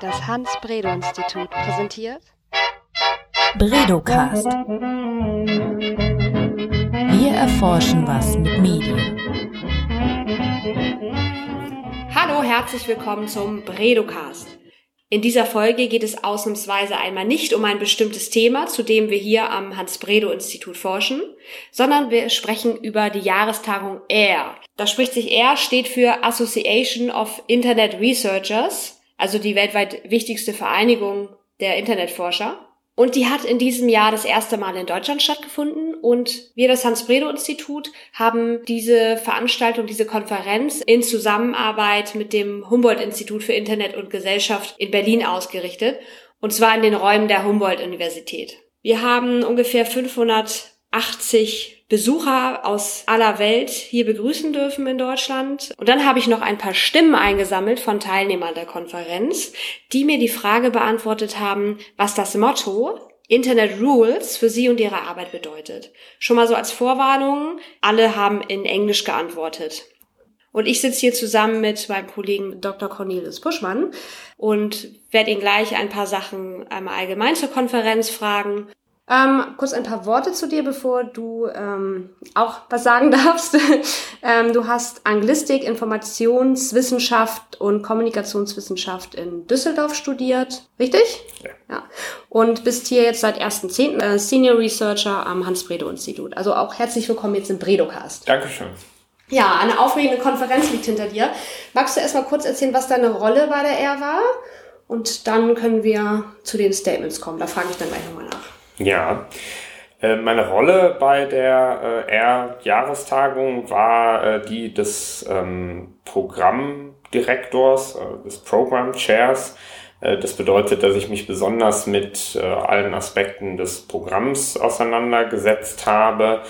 Das Hans-Bredow-Institut präsentiert Bredocast. Wir erforschen was mit Medien. Hallo, herzlich willkommen zum Bredocast. In dieser Folge geht es ausnahmsweise einmal nicht um ein bestimmtes Thema, zu dem wir hier am Hans-Bredow-Institut forschen, sondern wir sprechen über die Jahrestagung AIR. Da spricht sich AIR, steht für Association of Internet Researchers, also die weltweit wichtigste Vereinigung der Internetforscher. Und die hat in diesem Jahr das erste Mal in Deutschland stattgefunden und wir, das Hans-Bredow-Institut, haben diese Veranstaltung, diese Konferenz in Zusammenarbeit mit dem Humboldt-Institut für Internet und Gesellschaft in Berlin ausgerichtet und zwar in den Räumen der Humboldt-Universität. Wir haben ungefähr 580 Besucher aus aller Welt hier begrüßen dürfen in Deutschland. Und dann habe ich noch ein paar Stimmen eingesammelt von Teilnehmern der Konferenz, die mir die Frage beantwortet haben, was das Motto Internet Rules für Sie und Ihre Arbeit bedeutet. Schon mal so als Vorwarnung, alle haben in Englisch geantwortet. Und ich sitze hier zusammen mit meinem Kollegen Dr. Cornelius Buschmann und werde ihn gleich ein paar Sachen einmal allgemein zur Konferenz fragen ähm, kurz ein paar Worte zu dir, bevor du ähm, auch was sagen darfst. ähm, du hast Anglistik, Informationswissenschaft und Kommunikationswissenschaft in Düsseldorf studiert, richtig? Ja. ja. Und bist hier jetzt seit 1.10. Äh, Senior Researcher am Hans-Bredow-Institut. Also auch herzlich willkommen jetzt im Bredocast. Dankeschön. Ja, eine aufregende Konferenz liegt hinter dir. Magst du erstmal kurz erzählen, was deine Rolle bei der R war? Und dann können wir zu den Statements kommen. Da frage ich dann gleich nochmal nach. Ja. Äh, meine Rolle bei der äh, R-Jahrestagung war äh, die des ähm, Programmdirektors, des Program Chairs. Das bedeutet, dass ich mich besonders mit allen Aspekten des Programms auseinandergesetzt habe.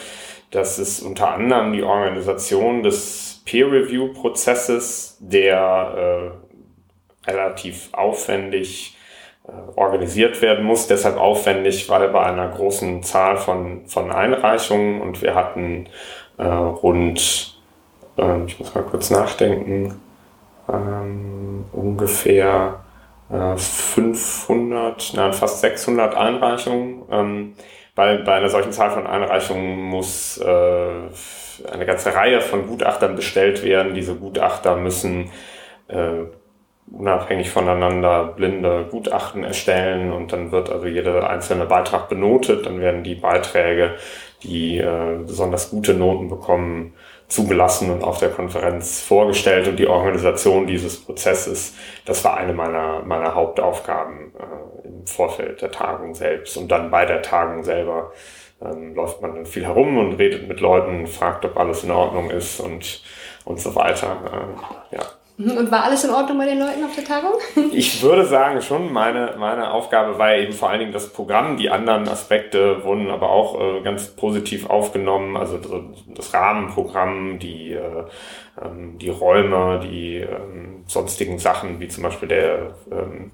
Das ist unter anderem die Organisation des Peer-Review-Prozesses, der relativ aufwendig organisiert werden muss, deshalb aufwendig, weil bei einer großen Zahl von, von Einreichungen und wir hatten äh, rund, äh, ich muss mal kurz nachdenken, ähm, ungefähr äh, 500, nein, fast 600 Einreichungen. Ähm, bei, bei einer solchen Zahl von Einreichungen muss äh, eine ganze Reihe von Gutachtern bestellt werden. Diese Gutachter müssen äh, unabhängig voneinander blinde Gutachten erstellen und dann wird also jeder einzelne Beitrag benotet. Dann werden die Beiträge, die äh, besonders gute Noten bekommen, zugelassen und auf der Konferenz vorgestellt und die Organisation dieses Prozesses, das war eine meiner, meiner Hauptaufgaben äh, im Vorfeld der Tagung selbst und dann bei der Tagung selber ähm, läuft man dann viel herum und redet mit Leuten, fragt, ob alles in Ordnung ist und, und so weiter. Äh, ja. Mhm. Und war alles in Ordnung bei den Leuten auf der Tagung? Ich würde sagen schon, meine, meine Aufgabe war eben vor allen Dingen das Programm. Die anderen Aspekte wurden aber auch äh, ganz positiv aufgenommen. Also das Rahmenprogramm, die, äh, ähm, die Räume, die ähm, sonstigen Sachen, wie zum Beispiel der, ähm,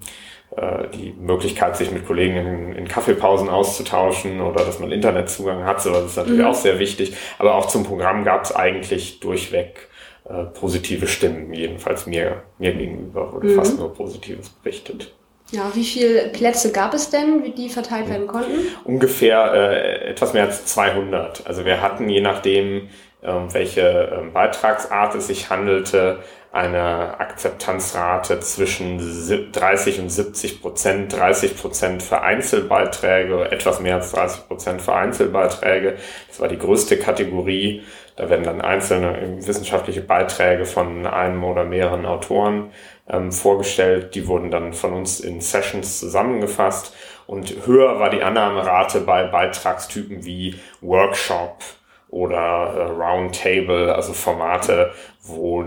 äh, die Möglichkeit, sich mit Kollegen in, in, Kaffeepausen auszutauschen oder dass man Internetzugang hat. So, das ist natürlich mhm. auch sehr wichtig. Aber auch zum Programm gab es eigentlich durchweg äh, positive Stimmen, jedenfalls mir, mir gegenüber wurde mhm. fast nur Positives berichtet. Ja, wie viele Plätze gab es denn, wie die verteilt werden konnten? Ungefähr äh, etwas mehr als 200. Also wir hatten, je nachdem, ähm, welche ähm, Beitragsart es sich handelte, eine Akzeptanzrate zwischen 30 und 70 Prozent, 30 Prozent für Einzelbeiträge, etwas mehr als 30 Prozent für Einzelbeiträge. Das war die größte Kategorie. Da werden dann einzelne wissenschaftliche Beiträge von einem oder mehreren Autoren ähm, vorgestellt. Die wurden dann von uns in Sessions zusammengefasst. Und höher war die Annahmerate bei Beitragstypen wie Workshop oder äh, Roundtable, also Formate, wo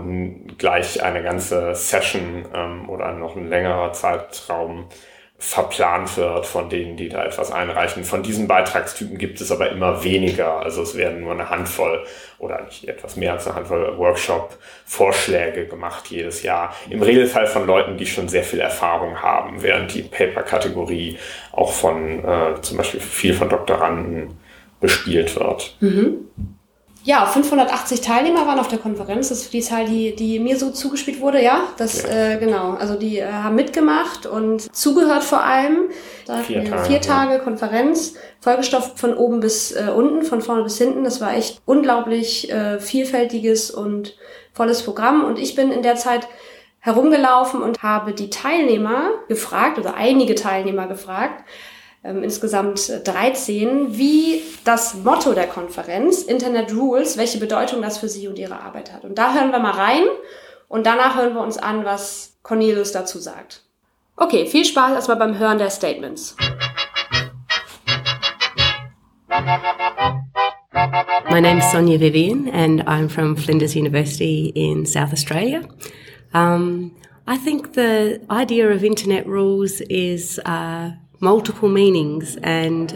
gleich eine ganze Session ähm, oder noch ein längerer Zeitraum verplant wird von denen, die da etwas einreichen. Von diesen Beitragstypen gibt es aber immer weniger. Also es werden nur eine Handvoll oder nicht etwas mehr als eine Handvoll Workshop-Vorschläge gemacht jedes Jahr. Im Regelfall von Leuten, die schon sehr viel Erfahrung haben, während die Paper-Kategorie auch von äh, zum Beispiel viel von Doktoranden bespielt wird. Mhm. Ja, 580 Teilnehmer waren auf der Konferenz. Das ist die Zahl, die, die mir so zugespielt wurde, ja. Das, ja. Äh, genau. Also die äh, haben mitgemacht und zugehört vor allem. Da vier Tage, vier Tage ja. Konferenz, vollgestopft von oben bis äh, unten, von vorne bis hinten. Das war echt unglaublich äh, vielfältiges und volles Programm. Und ich bin in der Zeit herumgelaufen und habe die Teilnehmer gefragt, oder einige Teilnehmer gefragt, ähm, insgesamt 13, wie das Motto der Konferenz, Internet Rules, welche Bedeutung das für Sie und Ihre Arbeit hat. Und da hören wir mal rein und danach hören wir uns an, was Cornelius dazu sagt. Okay, viel Spaß erstmal beim Hören der Statements. My name is Sonia Vivian and I'm from Flinders University in South Australia. Um, I think the idea of internet rules is uh, multiple meanings and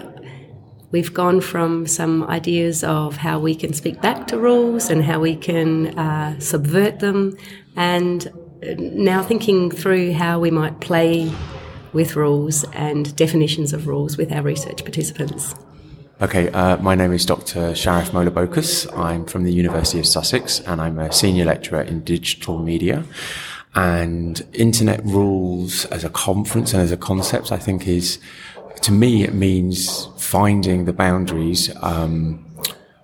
we've gone from some ideas of how we can speak back to rules and how we can uh, subvert them and now thinking through how we might play with rules and definitions of rules with our research participants. Okay, uh, my name is Dr. Sharif Molabokus. I'm from the University of Sussex and I'm a senior lecturer in digital media. And internet rules as a conference and as a concept, I think is, to me, it means finding the boundaries um,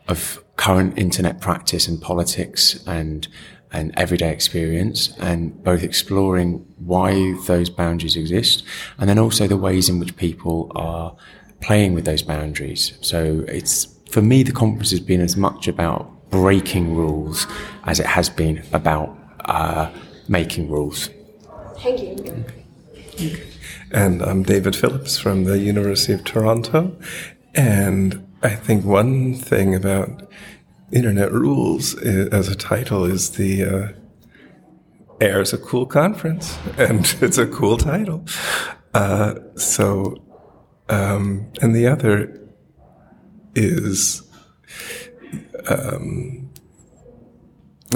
of current internet practice and politics and and everyday experience and both exploring why those boundaries exist and then also the ways in which people are playing with those boundaries. So it's, for me, the conference has been as much about breaking rules as it has been about uh, making rules. Thank you. Okay. And I'm David Phillips from the University of Toronto. And I think one thing about Internet Rules as a title is the uh, Air is a cool conference, and it's a cool title. Uh, so, um, and the other is um,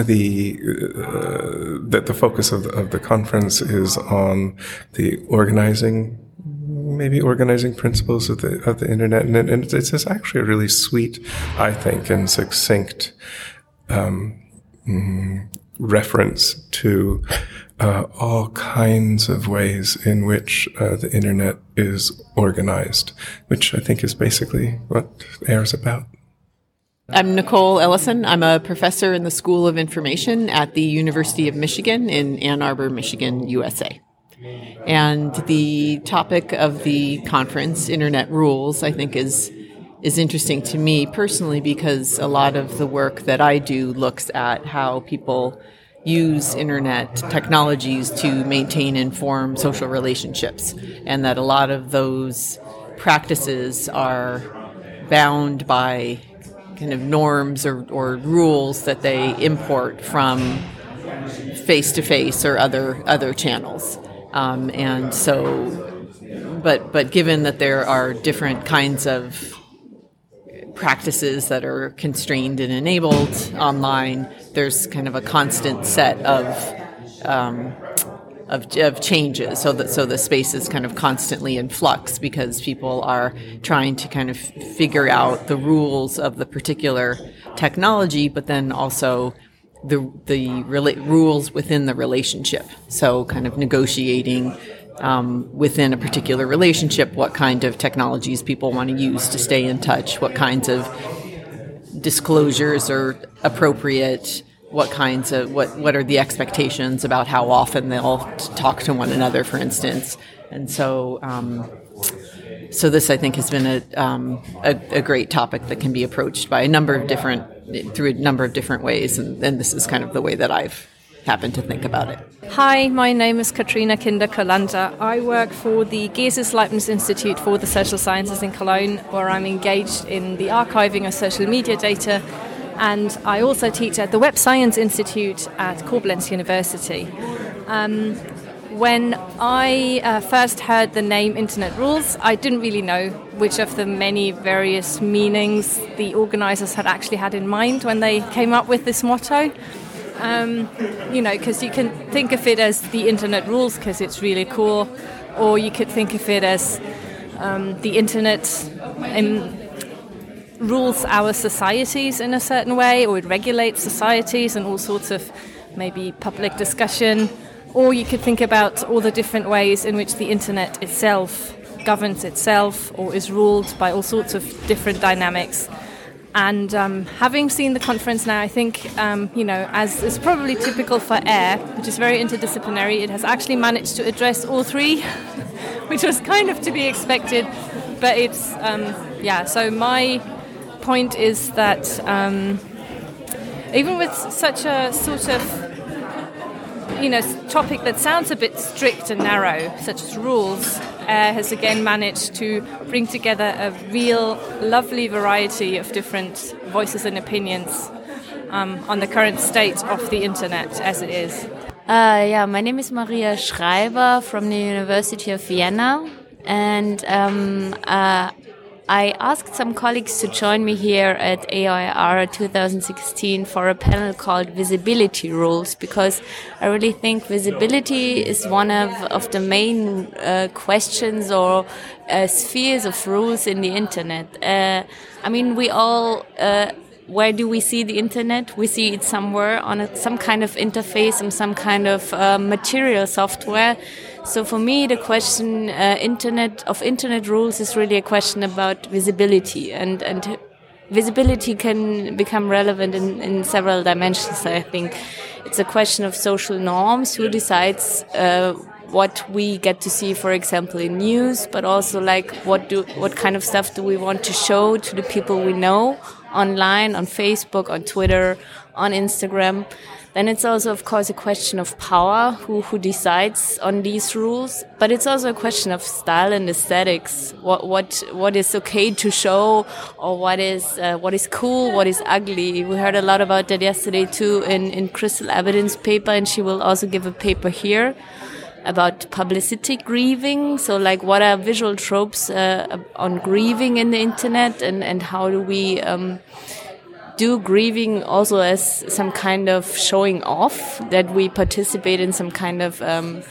the uh, that the focus of the, of the conference is on the organizing maybe organizing principles of the of the internet. And, and it's, it's actually a really sweet i think and succinct um, mm, reference to uh, all kinds of ways in which uh, the internet is organized which i think is basically what air is about I'm Nicole Ellison. I'm a professor in the School of Information at the University of Michigan in Ann Arbor, Michigan, USA. And the topic of the conference, Internet Rules, I think is is interesting to me personally because a lot of the work that I do looks at how people use internet technologies to maintain and form social relationships and that a lot of those practices are bound by kind of norms or, or rules that they import from face to face or other other channels. Um, and so, but but given that there are different kinds of practices that are constrained and enabled online, there's kind of a constant set of um, of, of changes so that so the space is kind of constantly in flux because people are trying to kind of figure out the rules of the particular technology but then also the the rela- rules within the relationship. So kind of negotiating um, within a particular relationship what kind of technologies people want to use to stay in touch what kinds of disclosures are appropriate what kinds of what what are the expectations about how often they'll talk to one another, for instance, and so. Um, so this, I think, has been a, um, a, a great topic that can be approached by a number of different through a number of different ways, and, and this is kind of the way that I've happened to think about it. Hi, my name is Katrina Kinder-Kolanda. I work for the Geerses Leibniz Institute for the Social Sciences in Cologne, where I'm engaged in the archiving of social media data and I also teach at the Web Science Institute at Koblenz University. Um, when I uh, first heard the name Internet Rules, I didn't really know which of the many various meanings the organizers had actually had in mind when they came up with this motto. Um, you know, because you can think of it as the Internet Rules because it's really cool, or you could think of it as um, the Internet. In, rules our societies in a certain way, or it regulates societies and all sorts of maybe public discussion. Or you could think about all the different ways in which the internet itself governs itself or is ruled by all sorts of different dynamics. And um, having seen the conference now, I think, um, you know, as is probably typical for AIR, which is very interdisciplinary, it has actually managed to address all three, which was kind of to be expected. But it's, um, yeah, so my point is that um, even with such a sort of you know, topic that sounds a bit strict and narrow, such as rules, has again managed to bring together a real lovely variety of different voices and opinions um, on the current state of the internet as it is. Uh, yeah, my name is Maria Schreiber from the University of Vienna, and um, uh, I asked some colleagues to join me here at AIR 2016 for a panel called Visibility Rules because I really think visibility is one of, of the main uh, questions or uh, spheres of rules in the internet. Uh, I mean, we all uh, where do we see the internet? We see it somewhere on a, some kind of interface, on some kind of uh, material software. So for me, the question uh, internet of internet rules is really a question about visibility, and and visibility can become relevant in, in several dimensions. I think it's a question of social norms. Who decides? Uh, what we get to see, for example, in news, but also like what do what kind of stuff do we want to show to the people we know online, on Facebook, on Twitter, on Instagram. Then it's also, of course, a question of power, who, who decides on these rules. But it's also a question of style and aesthetics. What, what, what is okay to show or what is, uh, what is cool, what is ugly. We heard a lot about that yesterday too in, in Crystal Evidence paper and she will also give a paper here about publicity grieving. So, like, what are visual tropes uh, on grieving in the internet, and and how do we um, do grieving also as some kind of showing off that we participate in some kind of um,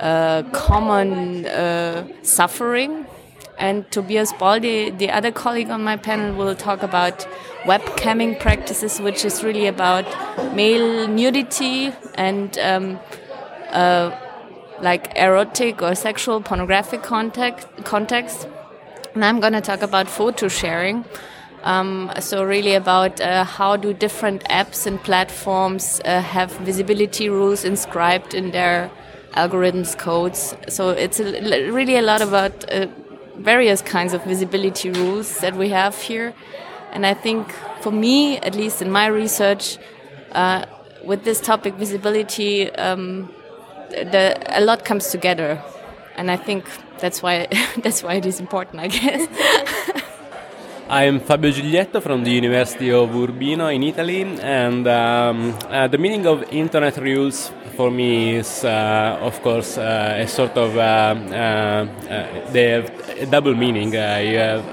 uh, common uh, suffering. And Tobias Ball, the, the other colleague on my panel, will talk about webcamming practices, which is really about male nudity and um, uh, like erotic or sexual pornographic context. And I'm going to talk about photo sharing. Um, so really about uh, how do different apps and platforms uh, have visibility rules inscribed in their algorithms codes. So it's a, really a lot about uh, various kinds of visibility rules that we have here. And I think for me, at least in my research, uh, with this topic, visibility, um, the, a lot comes together, and I think that's why that's why it is important, I guess. I'm Fabio Giglietto from the University of Urbino in Italy, and um, uh, the meaning of internet rules for me is, uh, of course, uh, a sort of uh, uh, uh, they have a double meaning. you have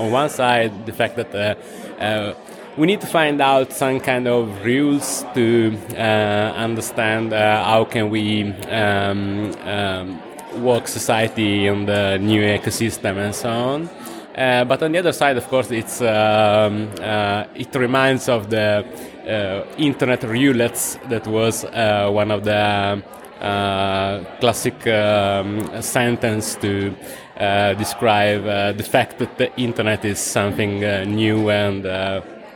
on one side the fact that we need to find out some kind of rules to understand how can we um, um, work society on the new ecosystem and so on. Uh, but on the other side, of course, it's um, uh, it reminds of the uh, internet roulettes that was uh, one of the classic um, sentence to describe the fact that the internet is something new and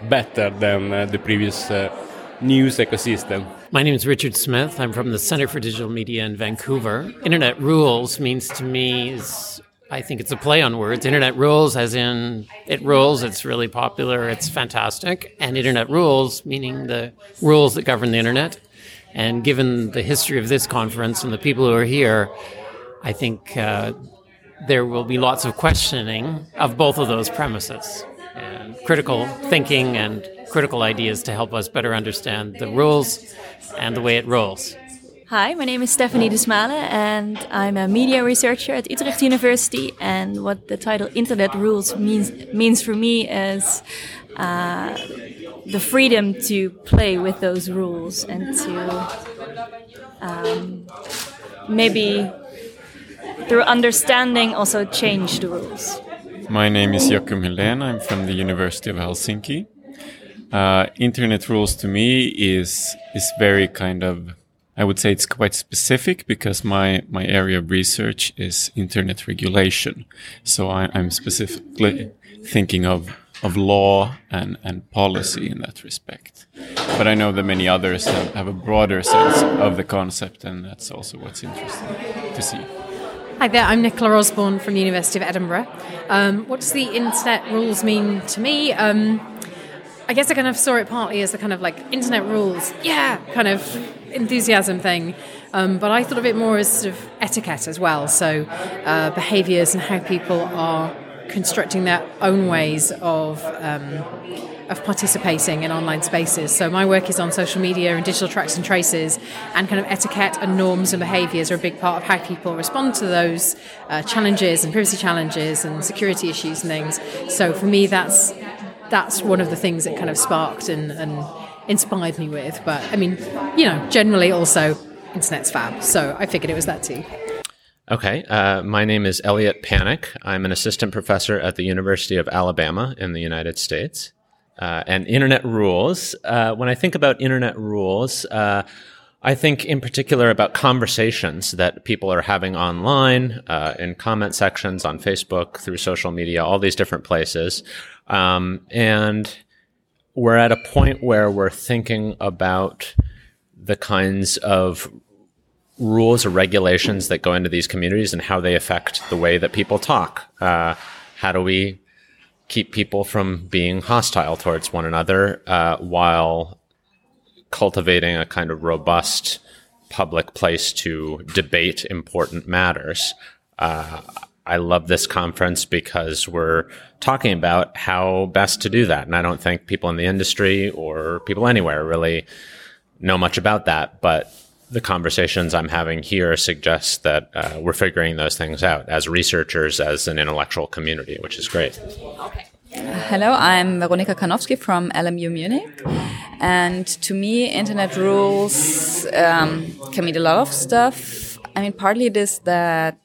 better than uh, the previous uh, news ecosystem. My name is Richard Smith. I'm from the Center for Digital Media in Vancouver. Internet rules means to me is I think it's a play on words. Internet rules, as in it rules, it's really popular, it's fantastic. And internet rules, meaning the rules that govern the internet. And given the history of this conference and the people who are here, I think uh, there will be lots of questioning of both of those premises and critical thinking and critical ideas to help us better understand the rules and the way it rolls. Hi, my name is Stephanie de Smale and I'm a media researcher at Utrecht University. And what the title Internet Rules means, means for me is uh, the freedom to play with those rules and to um, maybe through understanding also change the rules. My name is Joachim Helén. I'm from the University of Helsinki. Uh, internet rules to me is is very kind of I would say it's quite specific because my my area of research is internet regulation. So I, I'm specifically thinking of of law and, and policy in that respect. But I know that many others have, have a broader sense of the concept, and that's also what's interesting to see. Hi there, I'm Nicola Osborne from the University of Edinburgh. Um, what does the internet rules mean to me? Um, I guess I kind of saw it partly as the kind of like internet rules, yeah, kind of enthusiasm thing. Um, but I thought of it more as sort of etiquette as well. So uh, behaviors and how people are constructing their own ways of um, of participating in online spaces. So my work is on social media and digital tracks and traces, and kind of etiquette and norms and behaviours are a big part of how people respond to those uh, challenges and privacy challenges and security issues and things. So for me, that's that's one of the things that kind of sparked and, and inspired me with. But I mean, you know, generally also internet's fab, so I figured it was that too. Okay, uh, my name is Elliot Panic. I'm an assistant professor at the University of Alabama in the United States. Uh, and internet rules. Uh, when I think about internet rules, uh, I think in particular about conversations that people are having online, uh, in comment sections on Facebook, through social media, all these different places. Um, and we're at a point where we're thinking about the kinds of rules or regulations that go into these communities and how they affect the way that people talk. Uh, how do we keep people from being hostile towards one another uh, while cultivating a kind of robust public place to debate important matters? Uh, I love this conference because we're talking about how best to do that. And I don't think people in the industry or people anywhere really know much about that. But the conversations I'm having here suggest that uh, we're figuring those things out as researchers, as an intellectual community, which is great. Hello, I'm Veronika Karnowski from LMU Munich. And to me, internet rules um, can mean a lot of stuff. I mean, partly it is that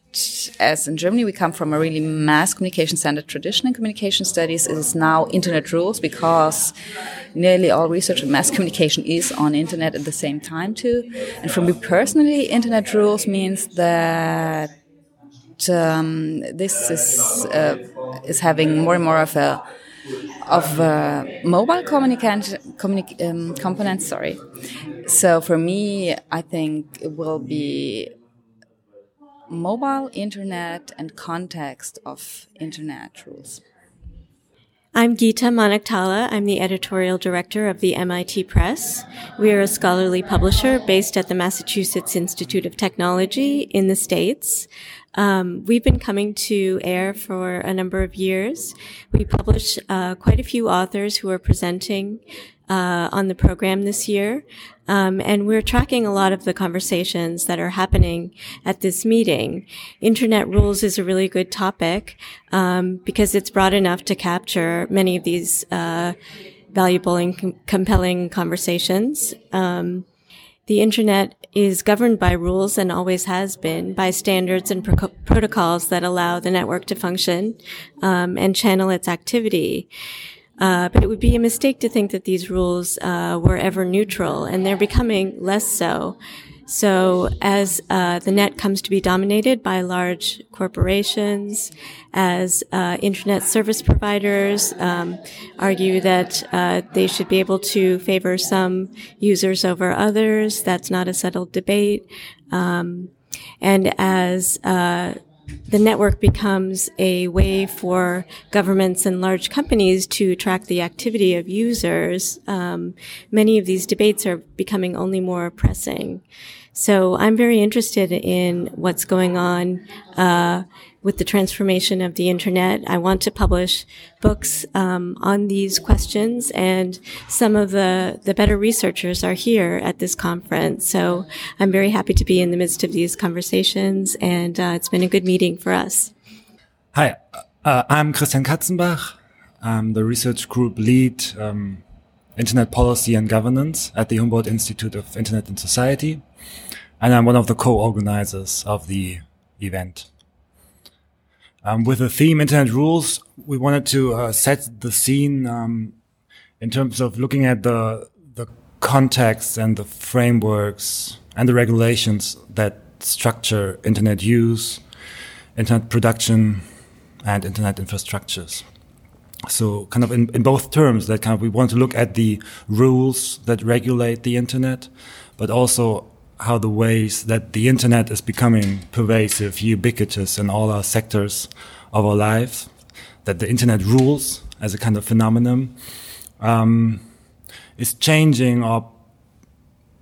as in Germany, we come from a really mass communication centered tradition in communication studies. It is now internet rules because nearly all research in mass communication is on internet at the same time too. And for me personally, internet rules means that um, this is uh, is having more and more of a of a mobile communication communi um, component. Sorry. So for me, I think it will be mobile internet and context of internet rules. I'm Geeta Manaktala. I'm the editorial director of the MIT Press. We are a scholarly publisher based at the Massachusetts Institute of Technology in the States. Um, we've been coming to AIR for a number of years. We publish uh, quite a few authors who are presenting uh, on the program this year. Um, and we're tracking a lot of the conversations that are happening at this meeting. Internet rules is a really good topic um, because it's broad enough to capture many of these uh, valuable and com- compelling conversations. Um, the internet is governed by rules and always has been by standards and pro- protocols that allow the network to function um, and channel its activity. Uh, but it would be a mistake to think that these rules uh, were ever neutral, and they're becoming less so. So, as uh, the net comes to be dominated by large corporations, as uh, internet service providers um, argue that uh, they should be able to favor some users over others, that's not a settled debate. Um, and as uh, the network becomes a way for governments and large companies to track the activity of users, um, many of these debates are becoming only more pressing. So I'm very interested in what's going on uh, with the transformation of the internet. I want to publish books um, on these questions, and some of the the better researchers are here at this conference. So I'm very happy to be in the midst of these conversations, and uh, it's been a good meeting for us. Hi, uh, I'm Christian Katzenbach. I'm the research group lead. Um, Internet Policy and Governance at the Humboldt Institute of Internet and Society and I'm one of the co-organizers of the event. Um, with the theme Internet Rules, we wanted to uh, set the scene um, in terms of looking at the the context and the frameworks and the regulations that structure internet use, internet production, and internet infrastructures. So, kind of in, in both terms, that kind of we want to look at the rules that regulate the internet, but also how the ways that the internet is becoming pervasive, ubiquitous in all our sectors of our lives, that the internet rules as a kind of phenomenon um, is changing or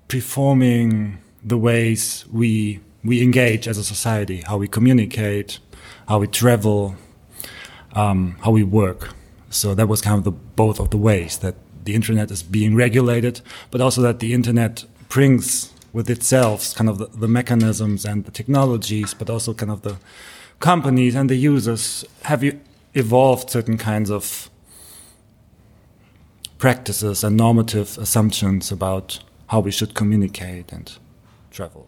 performing the ways we we engage as a society, how we communicate, how we travel, um, how we work. So that was kind of the both of the ways that the internet is being regulated, but also that the internet brings with itself kind of the, the mechanisms and the technologies, but also kind of the companies and the users have you evolved certain kinds of practices and normative assumptions about how we should communicate and travel.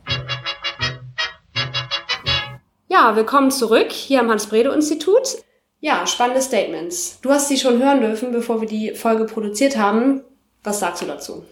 Ja, willkommen zurück hier am Hans-Bredow-Institut. Ja, spannende Statements. Du hast sie schon hören dürfen, bevor wir die Folge produziert haben. Was sagst du dazu?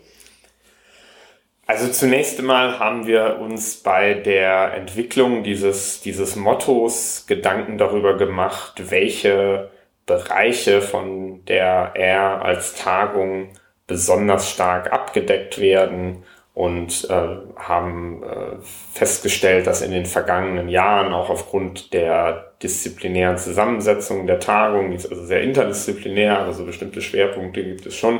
Also zunächst einmal haben wir uns bei der Entwicklung dieses, dieses Mottos Gedanken darüber gemacht, welche Bereiche von der R als Tagung besonders stark abgedeckt werden und äh, haben äh, festgestellt, dass in den vergangenen Jahren auch aufgrund der disziplinären Zusammensetzung der Tagung, die ist also sehr interdisziplinär, also bestimmte Schwerpunkte gibt es schon,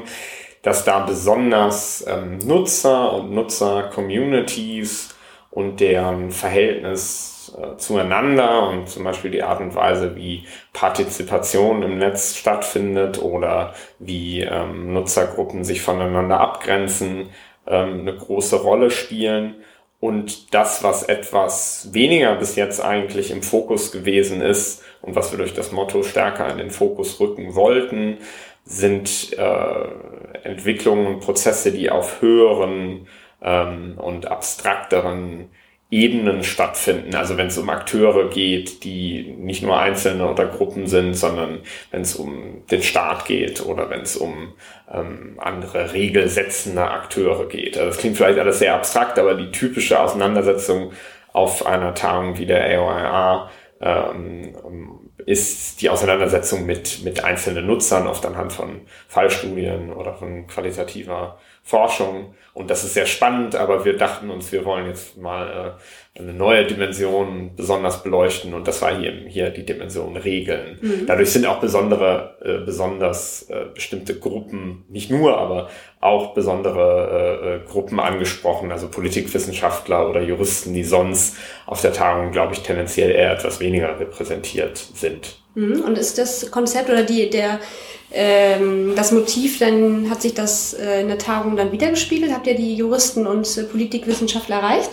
dass da besonders ähm, Nutzer und Nutzer-Communities und deren Verhältnis äh, zueinander und zum Beispiel die Art und Weise, wie Partizipation im Netz stattfindet oder wie ähm, Nutzergruppen sich voneinander abgrenzen, ähm, eine große Rolle spielen. Und das, was etwas weniger bis jetzt eigentlich im Fokus gewesen ist und was wir durch das Motto stärker in den Fokus rücken wollten, sind äh, Entwicklungen und Prozesse, die auf höheren ähm, und abstrakteren Ebenen stattfinden. Also wenn es um Akteure geht, die nicht nur Einzelne oder Gruppen sind, sondern wenn es um den Staat geht oder wenn es um ähm, andere regelsetzende Akteure geht. Also das klingt vielleicht alles sehr abstrakt, aber die typische Auseinandersetzung auf einer Tagung wie der AOIA ist die Auseinandersetzung mit, mit einzelnen Nutzern, oft anhand von Fallstudien oder von qualitativer Forschung. Und das ist sehr spannend, aber wir dachten uns, wir wollen jetzt mal äh, eine neue Dimension besonders beleuchten. Und das war hier, hier die Dimension Regeln. Mhm. Dadurch sind auch besondere, äh, besonders äh, bestimmte Gruppen, nicht nur, aber auch besondere äh, äh, Gruppen angesprochen, also Politikwissenschaftler oder Juristen, die sonst auf der Tagung, glaube ich, tendenziell eher etwas weniger repräsentiert sind. Mhm. Und ist das Konzept oder die, der, ähm, das Motiv, dann hat sich das äh, in der Tagung dann wiedergespiegelt? Habt ihr die Juristen und äh, Politikwissenschaftler erreicht?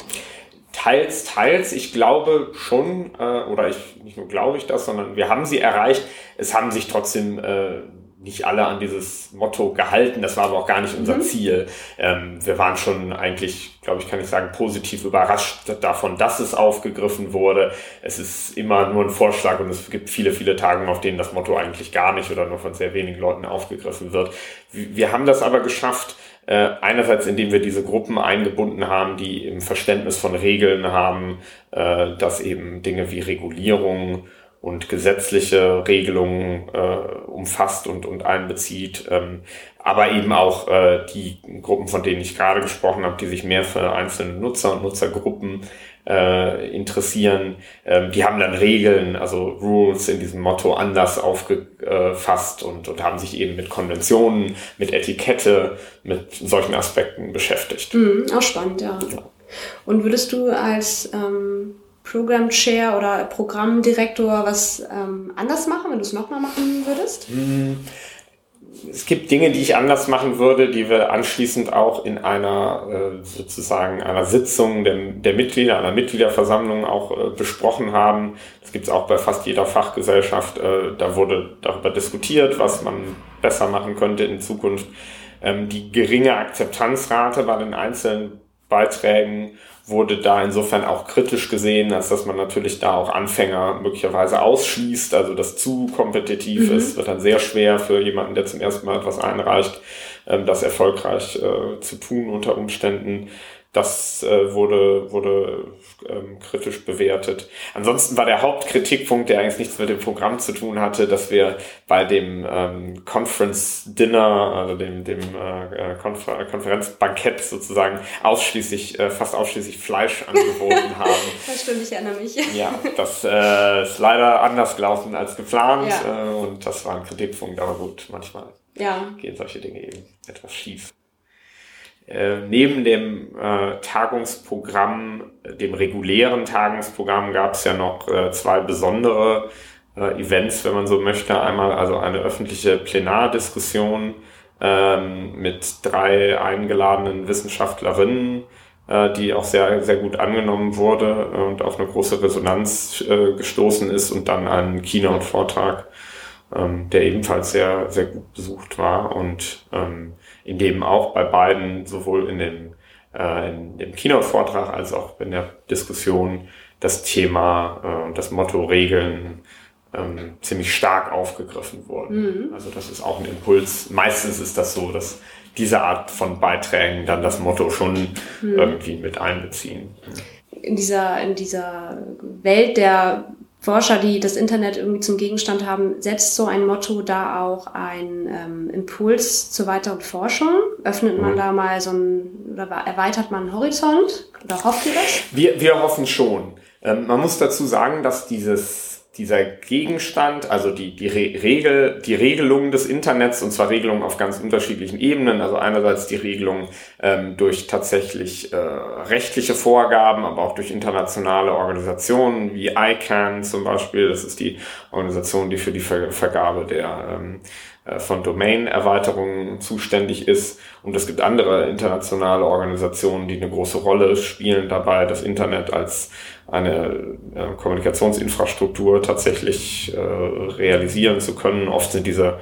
Teils, teils. Ich glaube schon, äh, oder ich nicht nur glaube ich das, sondern wir haben sie erreicht. Es haben sich trotzdem äh, nicht alle an dieses Motto gehalten. Das war aber auch gar nicht unser mhm. Ziel. Ähm, wir waren schon eigentlich, glaube ich, kann ich sagen, positiv überrascht davon, dass es aufgegriffen wurde. Es ist immer nur ein Vorschlag und es gibt viele, viele Tage, auf denen das Motto eigentlich gar nicht oder nur von sehr wenigen Leuten aufgegriffen wird. Wir haben das aber geschafft, äh, einerseits indem wir diese Gruppen eingebunden haben, die im Verständnis von Regeln haben, äh, dass eben Dinge wie Regulierung und gesetzliche Regelungen äh, umfasst und, und einbezieht, ähm, aber eben auch äh, die Gruppen, von denen ich gerade gesprochen habe, die sich mehr für einzelne Nutzer und Nutzergruppen äh, interessieren, ähm, die haben dann Regeln, also Rules in diesem Motto anders aufgefasst und, und haben sich eben mit Konventionen, mit Etikette, mit solchen Aspekten beschäftigt. Mhm, auch spannend, ja. ja. Und würdest du als ähm Program Chair oder Programmdirektor was ähm, anders machen, wenn du es nochmal machen würdest? Mm, es gibt Dinge, die ich anders machen würde, die wir anschließend auch in einer äh, sozusagen einer Sitzung der, der Mitglieder, einer Mitgliederversammlung auch äh, besprochen haben. Das gibt es auch bei fast jeder Fachgesellschaft. Äh, da wurde darüber diskutiert, was man besser machen könnte in Zukunft. Ähm, die geringe Akzeptanzrate bei den einzelnen Beiträgen wurde da insofern auch kritisch gesehen, als dass man natürlich da auch Anfänger möglicherweise ausschließt, also das zu kompetitiv mhm. ist, wird dann sehr schwer für jemanden, der zum ersten Mal etwas einreicht, ähm, das erfolgreich äh, zu tun unter Umständen. Das äh, wurde, wurde ähm, kritisch bewertet. Ansonsten war der Hauptkritikpunkt, der eigentlich nichts mit dem Programm zu tun hatte, dass wir bei dem ähm, Conference Dinner, also dem, dem äh, Konfer Konferenzbankett sozusagen, ausschließlich, äh, fast ausschließlich Fleisch angeboten haben. Das stimmt, ich erinnere mich. Ja, das äh, ist leider anders gelaufen als geplant ja. äh, und das war ein Kritikpunkt, aber gut, manchmal ja. gehen solche Dinge eben etwas schief. Äh, neben dem äh, Tagungsprogramm, dem regulären Tagungsprogramm, gab es ja noch äh, zwei besondere äh, Events, wenn man so möchte. Einmal also eine öffentliche Plenardiskussion ähm, mit drei eingeladenen Wissenschaftlerinnen, äh, die auch sehr, sehr gut angenommen wurde und auf eine große Resonanz gestoßen ist und dann einen Keynote-Vortrag, ähm, der ebenfalls sehr, sehr gut besucht war und ähm, in dem auch bei beiden sowohl in dem, äh, in dem Keynote-Vortrag als auch in der Diskussion das Thema äh, und das Motto Regeln ähm, ziemlich stark aufgegriffen wurden. Mhm. Also das ist auch ein Impuls. Meistens ist das so, dass diese Art von Beiträgen dann das Motto schon mhm. irgendwie mit einbeziehen. In dieser, in dieser Welt der Forscher, die das Internet irgendwie zum Gegenstand haben, setzt so ein Motto da auch ein ähm, Impuls zur weiteren Forschung? Öffnet man mhm. da mal so ein, oder erweitert man einen Horizont? Oder hofft ihr das? Wir, wir hoffen schon. Ähm, man muss dazu sagen, dass dieses dieser Gegenstand, also die, die Re Regel, die Regelung des Internets, und zwar Regelungen auf ganz unterschiedlichen Ebenen, also einerseits die Regelung ähm, durch tatsächlich äh, rechtliche Vorgaben, aber auch durch internationale Organisationen wie ICANN zum Beispiel, das ist die Organisation, die für die Ver Vergabe der ähm, äh, von Domain-Erweiterungen zuständig ist. Und es gibt andere internationale Organisationen, die eine große Rolle spielen dabei, das Internet als eine äh, Kommunikationsinfrastruktur tatsächlich äh, realisieren zu können. Oft sind diese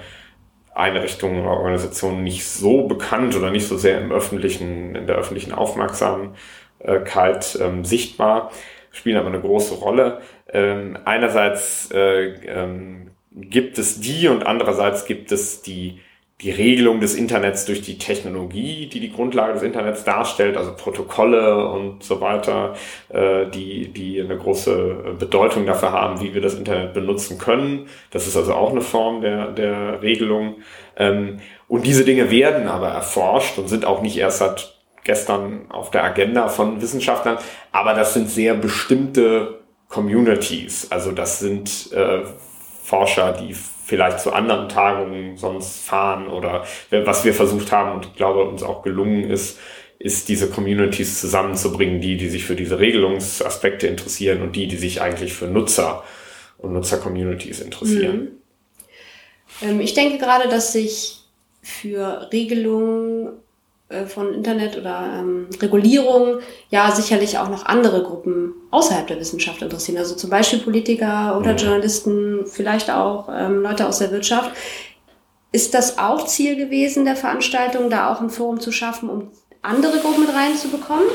Einrichtungen oder Organisationen nicht so bekannt oder nicht so sehr im öffentlichen, in der öffentlichen Aufmerksamkeit ähm, sichtbar, spielen aber eine große Rolle. Ähm, einerseits äh, ähm, gibt es die und andererseits gibt es die die Regelung des Internets durch die Technologie, die die Grundlage des Internets darstellt, also Protokolle und so weiter, äh, die, die eine große Bedeutung dafür haben, wie wir das Internet benutzen können. Das ist also auch eine Form der, der Regelung. Ähm, und diese Dinge werden aber erforscht und sind auch nicht erst seit gestern auf der Agenda von Wissenschaftlern, aber das sind sehr bestimmte Communities. Also das sind äh, Forscher, die vielleicht zu anderen Tagungen sonst fahren oder was wir versucht haben und ich glaube uns auch gelungen ist, ist diese Communities zusammenzubringen, die, die sich für diese Regelungsaspekte interessieren und die, die sich eigentlich für Nutzer und Nutzer-Communities interessieren. Mhm. Ähm, ich denke gerade, dass sich für Regelungen von Internet oder ähm, Regulierung ja sicherlich auch noch andere Gruppen außerhalb der Wissenschaft interessieren. Also zum Beispiel Politiker oder Journalisten, vielleicht auch ähm, Leute aus der Wirtschaft. Ist das auch Ziel gewesen der Veranstaltung, da auch ein Forum zu schaffen, um andere Gruppen mit reinzubekommen?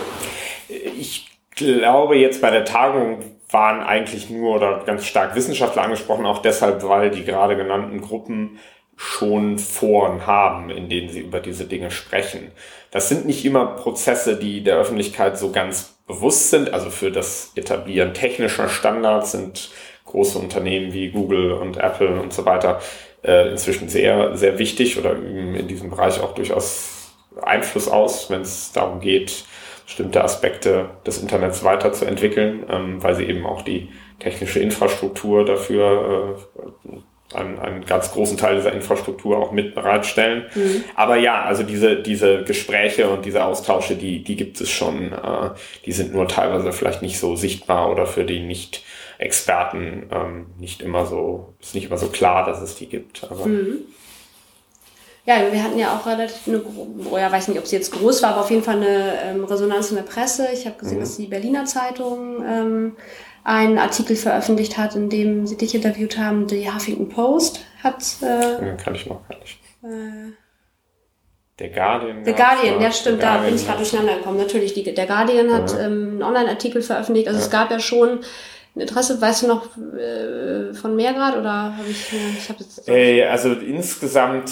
Ich glaube, jetzt bei der Tagung waren eigentlich nur oder ganz stark Wissenschaftler angesprochen, auch deshalb, weil die gerade genannten Gruppen schon Foren haben, in denen sie über diese Dinge sprechen. Das sind nicht immer Prozesse, die der Öffentlichkeit so ganz bewusst sind. Also für das Etablieren technischer Standards sind große Unternehmen wie Google und Apple und so weiter äh, inzwischen sehr, sehr wichtig oder üben in diesem Bereich auch durchaus Einfluss aus, wenn es darum geht, bestimmte Aspekte des Internets weiterzuentwickeln, ähm, weil sie eben auch die technische Infrastruktur dafür äh, einen, einen ganz großen Teil dieser Infrastruktur auch mit bereitstellen. Mhm. Aber ja, also diese, diese Gespräche und diese Austausche, die, die gibt es schon. Äh, die sind nur teilweise vielleicht nicht so sichtbar oder für die Nicht-Experten ähm, nicht immer so, ist nicht immer so klar, dass es die gibt. Aber mhm. Ja, wir hatten ja auch relativ eine, oh ja, weiß nicht, ob sie jetzt groß war, aber auf jeden Fall eine ähm, Resonanz in der Presse. Ich habe gesehen, mhm. dass die Berliner Zeitung ähm, einen Artikel veröffentlicht hat, in dem sie dich interviewt haben. Die Huffington Post hat. Äh, kann ich noch gar nicht. Äh, Der Guardian. Der Guardian, ja stimmt, da bin ich gerade durcheinander gekommen. Natürlich, die, der Guardian hat ja. ähm, einen Online-Artikel veröffentlicht. Also ja. es gab ja schon ein Interesse. Weißt du noch äh, von mehr gerade oder habe ich? ich hab jetzt äh, also insgesamt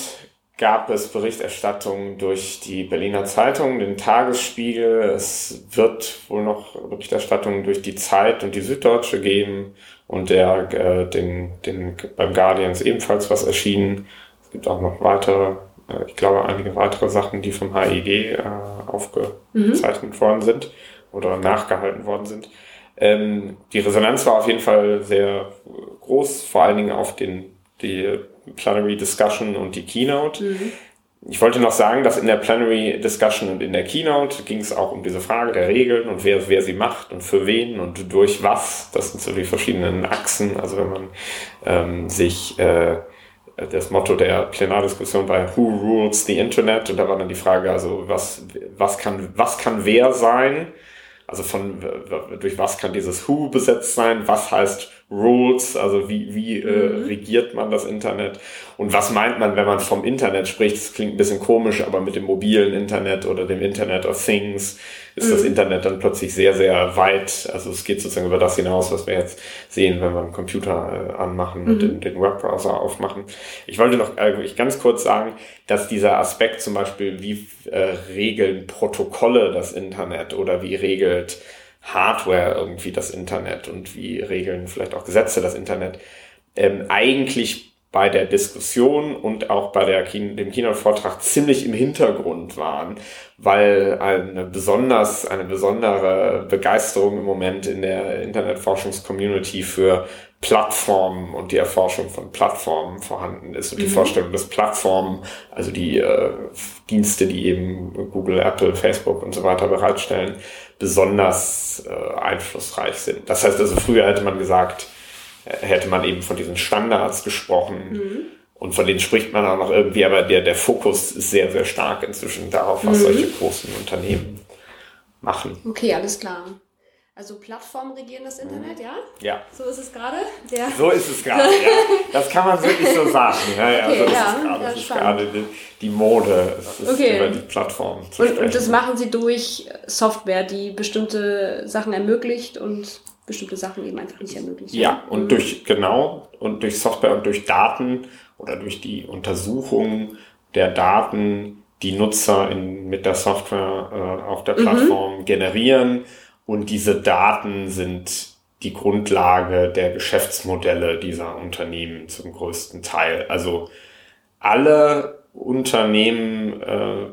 gab es Berichterstattung durch die Berliner Zeitung, den Tagesspiegel. Es wird wohl noch Berichterstattung durch die Zeit und die Süddeutsche geben und der äh, den, den beim Guardians ebenfalls was erschienen. Es gibt auch noch weitere äh, ich glaube, einige weitere Sachen, die vom HEG äh, aufgezeichnet mhm. worden sind oder nachgehalten worden sind. Ähm, die Resonanz war auf jeden Fall sehr groß, vor allen Dingen auf den, die Plenary Discussion und die Keynote. Mhm. Ich wollte noch sagen, dass in der Plenary Discussion und in der Keynote ging es auch um diese Frage der Regeln und wer, wer sie macht und für wen und durch was. Das sind so die verschiedenen Achsen. Also wenn man ähm, sich äh, das Motto der Plenardiskussion war Who rules the Internet? Und da war dann die Frage, also was, was kann, was kann wer sein? Also von, durch was kann dieses Who besetzt sein? Was heißt Rules? Also wie, wie äh, mhm. regiert man das Internet? Und was meint man, wenn man vom Internet spricht? Das klingt ein bisschen komisch, aber mit dem mobilen Internet oder dem Internet of Things ist mhm. das Internet dann plötzlich sehr, sehr weit. Also es geht sozusagen über das hinaus, was wir jetzt sehen, wenn wir einen Computer äh, anmachen mhm. und den, den, Webbrowser aufmachen. Ich wollte noch äh, ganz kurz sagen, dass dieser Aspekt zum Beispiel, wie äh, regeln Protokolle das Internet oder wie regelt Hardware irgendwie das Internet und wie regeln vielleicht auch Gesetze das Internet, ähm, eigentlich bei der Diskussion und auch bei der Kino, dem Keynote-Vortrag ziemlich im Hintergrund waren, weil eine besonders, eine besondere Begeisterung im Moment in der Internetforschungscommunity für Plattformen und die Erforschung von Plattformen vorhanden ist und mhm. die Vorstellung, dass Plattformen, also die äh, Dienste, die eben Google, Apple, Facebook und so weiter bereitstellen, besonders äh, einflussreich sind. Das heißt also, früher hätte man gesagt, hätte man eben von diesen Standards gesprochen. Mhm. Und von denen spricht man auch noch irgendwie, aber der, der Fokus ist sehr, sehr stark inzwischen darauf, was mhm. solche großen Unternehmen machen. Okay, alles klar. Also Plattformen regieren das Internet, ja? Ja. So ist es gerade? So ist es gerade, ja. Das kann man wirklich so sagen. Ja, ja, okay, so ja, ist ist gerade die, die, Mode, es ist okay. über die Plattform zu und, und das machen sie durch Software, die bestimmte Sachen ermöglicht und bestimmte Sachen eben einfach nicht ermöglichen. Ja, und mhm. durch, genau, und durch Software und durch Daten oder durch die Untersuchung der Daten, die Nutzer in, mit der Software äh, auf der mhm. Plattform mhm. generieren. Und diese Daten sind die Grundlage der Geschäftsmodelle dieser Unternehmen zum größten Teil. Also alle Unternehmen äh,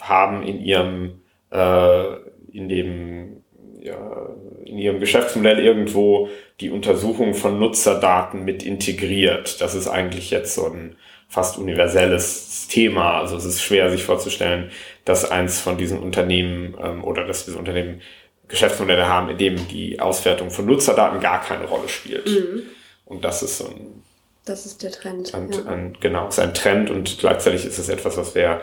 haben in ihrem, äh, in dem ja, in ihrem Geschäftsmodell irgendwo die Untersuchung von Nutzerdaten mit integriert. Das ist eigentlich jetzt so ein fast universelles Thema. Also es ist schwer sich vorzustellen, dass eins von diesen Unternehmen ähm, oder dass diese Unternehmen Geschäftsmodelle haben, in dem die Auswertung von Nutzerdaten gar keine Rolle spielt. Mhm. Und das ist so ein das ist der Trend. Ein, ja. ein, genau, ist ein Trend und gleichzeitig ist es etwas, was sehr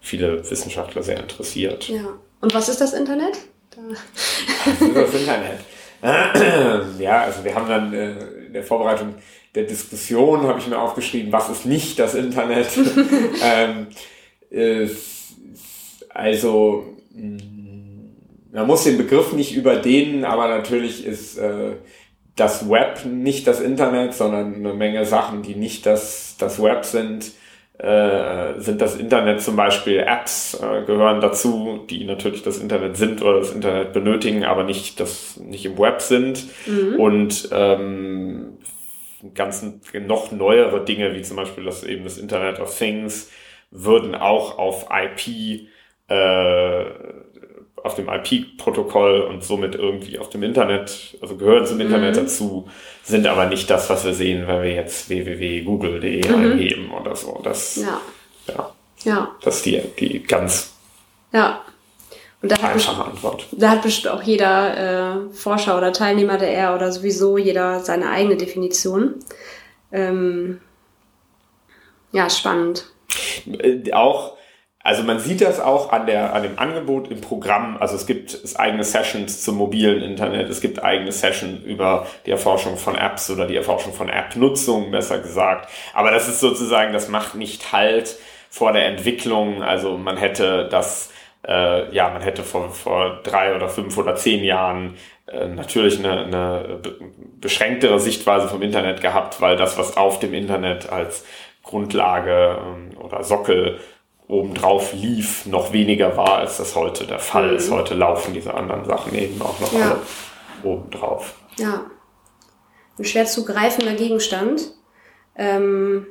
viele Wissenschaftler sehr interessiert. Ja. Und was ist das Internet? Das ist das Internet. Ja, also wir haben dann äh, in der Vorbereitung der Diskussion habe ich mir aufgeschrieben, was ist nicht das Internet? ähm, äh, also mm, man muss den Begriff nicht überdehnen, aber natürlich ist äh, das Web nicht das Internet, sondern eine Menge Sachen, die nicht das, das Web sind, äh, sind das Internet zum Beispiel Apps äh, gehören dazu, die natürlich das Internet sind oder das Internet benötigen, aber nicht das nicht im Web sind mhm. und ähm, ganz noch neuere Dinge wie zum Beispiel das eben das Internet of Things würden auch auf IP äh, auf dem IP-Protokoll und somit irgendwie auf dem Internet, also gehören zum Internet mhm. dazu, sind aber nicht das, was wir sehen, wenn wir jetzt www.google.de mhm. eingeben oder so. Das, ja. Ja. ja. Das ist die, die ganz ja. Und da einfache Antwort. Da hat bestimmt auch jeder äh, Forscher oder Teilnehmer der R oder sowieso jeder seine eigene Definition. Ähm, ja, spannend. Äh, auch also man sieht das auch an, der, an dem Angebot im Programm. Also es gibt eigene Sessions zum mobilen Internet, es gibt eigene Sessions über die Erforschung von Apps oder die Erforschung von App-Nutzung, besser gesagt. Aber das ist sozusagen, das macht nicht halt vor der Entwicklung. Also man hätte das, äh, ja, man hätte vor, vor drei oder fünf oder zehn Jahren äh, natürlich eine, eine beschränktere Sichtweise vom Internet gehabt, weil das, was auf dem Internet als Grundlage ähm, oder Sockel obendrauf lief, noch weniger war, als das heute der Fall mhm. ist. Heute laufen diese anderen Sachen eben auch noch ja. alle obendrauf. Ja. Ein schwer zu greifender Gegenstand. Ähm,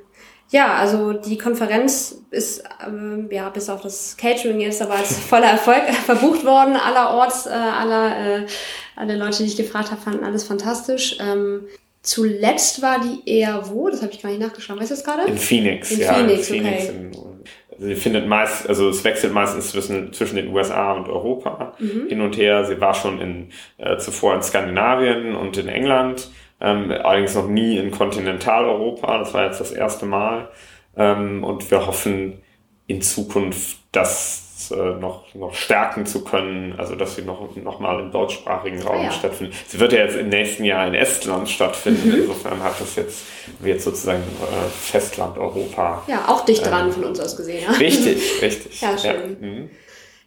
ja, also die Konferenz ist ähm, ja bis auf das Catering jetzt aber als voller Erfolg verbucht worden. Allerorts, äh, aller, äh, alle Leute, die ich gefragt habe, fanden alles fantastisch. Ähm, zuletzt war die eher wo? Das habe ich gar nicht nachgeschaut. Weißt du das gerade? In Phoenix. In ja, Phoenix, in Phoenix okay. In, sie findet meist, also es wechselt meistens zwischen, zwischen den USA und Europa Mhm. hin und her. Sie war schon in, äh, zuvor in Skandinavien und in England, ähm, allerdings noch nie in Kontinentaleuropa. Das war jetzt das erste Mal. Ähm, und wir hoffen in Zukunft, äh, noch, noch stärken zu können, also dass sie noch, noch mal im deutschsprachigen Raum Ah, ja. stattfindet. Sie wird ja jetzt im nächsten Jahr in Estland stattfinden. Mhm. Insofern hat das jetzt, wird sozusagen äh, Festland Europa. Ja, auch dicht dran Ähm, von uns aus gesehen. Ja? Richtig, richtig. Ja, schön. Mhm.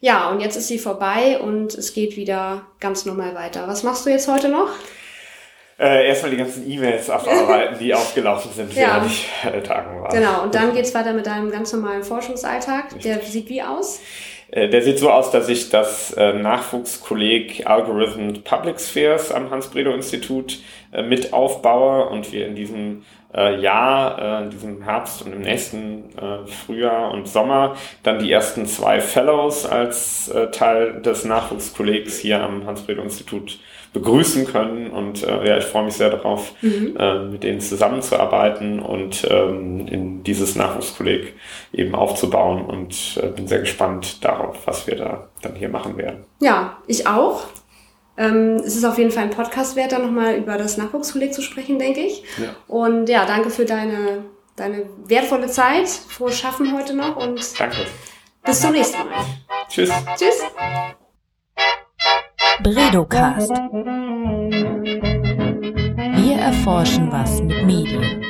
Ja, und jetzt ist sie vorbei und es geht wieder ganz normal weiter. Was machst du jetzt heute noch? Äh, erstmal die ganzen E-Mails abarbeiten, die aufgelaufen sind, Ja. während ich äh, tagen war. Genau, und dann geht's weiter mit deinem ganz normalen Forschungsalltag. Der sieht wie aus? Äh, Der sieht so aus, dass ich das äh, Nachwuchskolleg Algorithm Public Spheres am Hans-Bredow-Institut äh, mit aufbaue und wir in diesem äh, Jahr, äh, in diesem Herbst und im nächsten Frühjahr und Sommer dann die ersten zwei Fellows als Teil des Nachwuchskollegs hier am Hans-Bredow-Institut begrüßen können und äh, ja, ich freue mich sehr darauf, Mhm. äh, mit denen zusammenzuarbeiten und ähm, in dieses Nachwuchskolleg eben aufzubauen und äh, bin sehr gespannt darauf, was wir da dann hier machen werden. Ja, ich auch. Ähm, es ist auf jeden Fall ein Podcast wert, da nochmal über das Nachwuchskolleg zu sprechen, denke ich. Ja. Und ja, danke für deine, deine wertvolle Zeit. Frohes Schaffen heute noch und Danke. bis zum nächsten Mal. Tschüss. Tschüss. Bredocast. Wir erforschen was mit Medien.